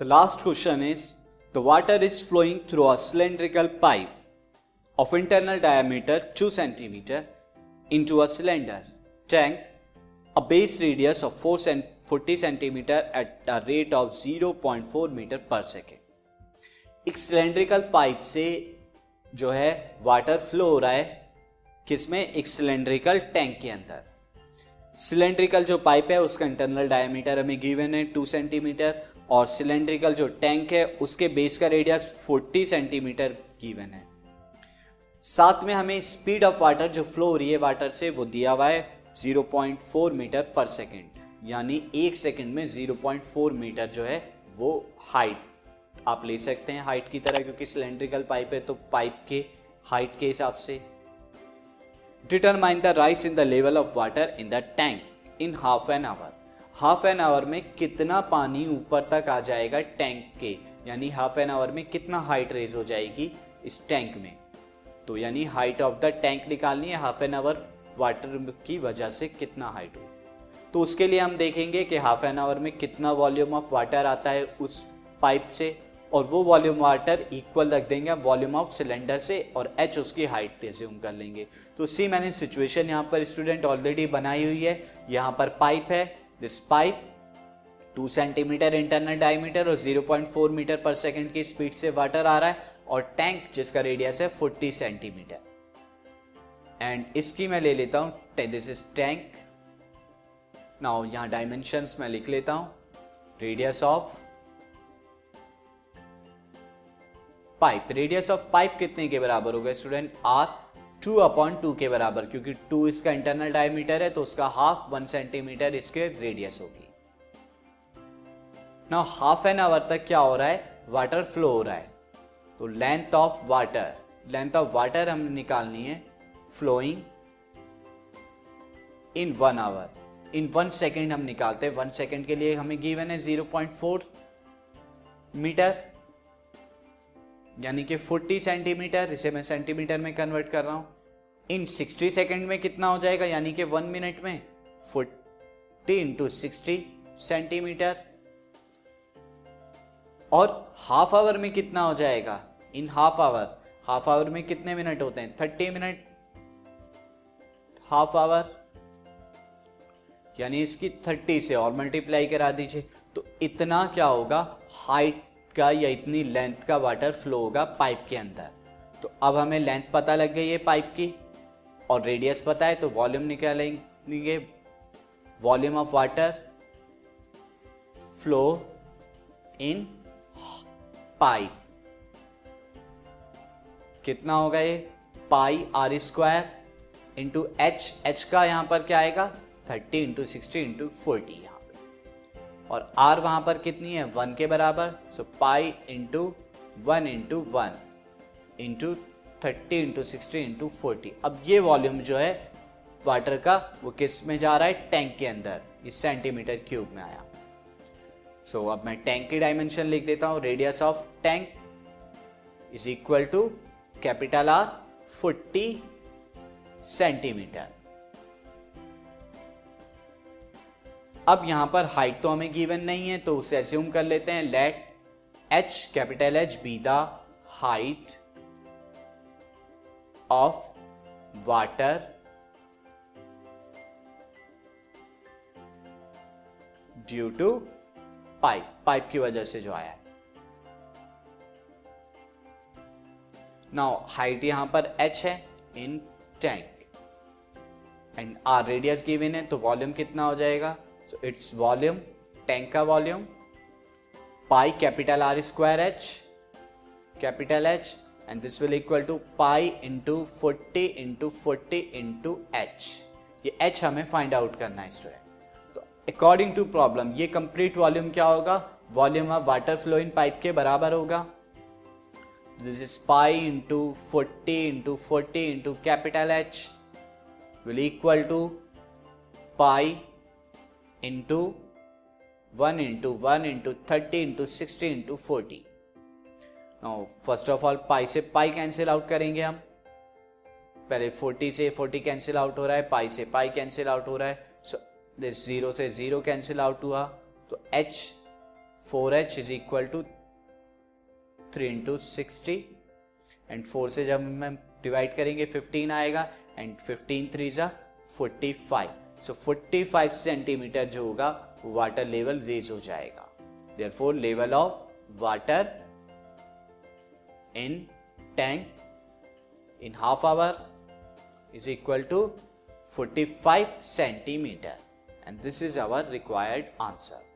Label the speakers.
Speaker 1: The last question is the water is flowing through a cylindrical pipe of internal diameter 2 cm into a cylinder tank a base radius of 4 cm 40 cm at a rate of 0.4 meter per second. एक cylindrical pipe से जो है water flow हो रहा है किसमें एक cylindrical tank के अंदर सिलेंड्रिकल जो पाइप है उसका इंटरनल डायमीटर हमें गिवन है टू सेंटीमीटर और सिलेंड्रिकल जो टैंक है, उसके बेस का रेडियस 40 सेंटीमीटर गिवन है। साथ में हमें स्पीड ऑफ़ वाटर जो फ्लो हो रही है वाटर से, वो दिया हुआ है 0.4 मीटर पर सेकेंड यानी एक सेकेंड में 0.4 मीटर जो है, वो हाइट आप ले सकते हैं हाइट की तरह, क्योंकि सिलेंड्रिकल पाइप है तो पाइप के हाइट के हिसाब से। Determine the rise in the level of water in the tank in half an hour half an hour में कितना पानी ऊपर तक आ जाएगा टैंक के? यानी हाफ़ एन आवर में कितना हाइट रेज हो जाएगी इस टैंक में? तो यानी हाइट ऑफ़ द टैंक निकालनी है, हाफ़ एन आवर वाटर की वजह से कितना हाइट हो। तो उसके लिए हम देखेंगे कि हाफ़ एन आवर में कितना वॉल्यूम ऑफ़ वाटर आता है उस पाइप से, और वो वॉल्यूम वाटर इक्वल रख देंगे वॉल्यूम ऑफ़ सिलेंडर से, और एच उसकी हाइट रिज्यूम कर लेंगे। तो सी मैंने सिचुएशन यहाँ पर स्टूडेंट ऑलरेडी बनाई हुई है। यहाँ पर पाइप है this pipe two centimetre internal diameter और 0.4 मीटर पर सेकंड की स्पीड से वाटर आ रहा है और टैंक जिसका रेडियस है 40 सेंटीमीटर एंड इसकी मैं ले लेता हूँ दिस इज़ टैंक नाउ यहाँ डायमेंशंस मैं लिख लेता हूँ radius of pipe radius of pipe कितने के बराबर होगा student R two upon two के बराबर, क्योंकि टू इसका इंटरनल डायमीटर है तो उसका हाफ़ वन सेंटीमीटर इसके रेडियस होगी। ना हाफ़ एन आवर तक क्या हो रहा है? वाटर फ्लो हो रहा है। तो length of water length of water हम निकालनी है flowing in one hour in one second हम निकालते हैं। वन सेकेंड के लिए हमें गिवन है ज़ीरो पॉइंट फोर मीटर यानी कि 40 सेंटीमीटर, इसे मैं सेंटीमीटर में कन्वर्ट कर रहा हूँ। इन 60 सेकेंड में कितना हो जाएगा? यानी कि वन मिनट में 40 इंटू सिक्सटी सेंटीमीटर। और हाफ़ आवर में कितना हो जाएगा? In half hour. Half hour में कितने मिनट होते हैं? Thirty minute. Half hour. यानी इसकी थर्टी से और मल्टीप्लाई करा दीजिए। तो इतना क्या होगा? हाइट का या इतनी लेंथ का वाटर फ्लो होगा पाइप के अंदर। तो अब हमें लेंथ पता लग गई है पाइप की, और रेडियस पता है तो वॉल्यूम निकालेंगे। Volume of water flow in pipe कितना होगा ये? Pi R square into H H का यहाँ पर क्या आएगा? Thirty into sixty into forty यहाँ और आर वहाँ पर कितनी है? वन के बराबर। So pi into one into one into thirty into sixty into forty अब ये वॉल्यूम जो है वाटर का वो किसमें जा रहा है? टैंक के अंदर। ये सेंटीमीटर क्यूब में आया। सो so, अब मैं टैंक की डायमेंशन लिख देता हूँ। Radius of tank is equal to capital R forty centimetre अब यहाँ पर हाइट तो हमें गिवन नहीं है तो उसे एज्यूम कर लेते हैं let H capital H be the height of water due to pipe pipe की वजह से जो आया है। नाउ हाइट यहाँ पर एच है in tank and R radius given है तो वॉल्यूम कितना हो जाएगा? So, its volume tank का volume, pi capital R square H, capital H, and this will equal to pi into 40 into 40 into H. ये H हमें find out करना है स्टूडेंट तो अकॉर्डिंग टू प्रॉब्लम ये कंप्लीट वॉल्यूम क्या होगा? Volume of water flow in pipe के बराबर होगा। This is pi into forty into forty into capital H will equal to pi into one into one into thirty into sixty into forty first of all pi से pi cancel out करेंगे हम। पहले 40 से 40 cancel out हो रहा है पाई से pi cancel out हो रहा है। सो दिस ज़ीरो से ज़ीरो कैंसिल आउट हुआ। तो h four H is equal to three into sixty and four से जब हम डिवाइड करेंगे फिफ्टीन आएगा। एंड फिफ्टीन थ्री जा forty five so forty five centimetre जो होगा वाटर लेवल रेज हो जाएगा therefore level of water in tank in half hour is equal to 45 centimetre and this is our required answer.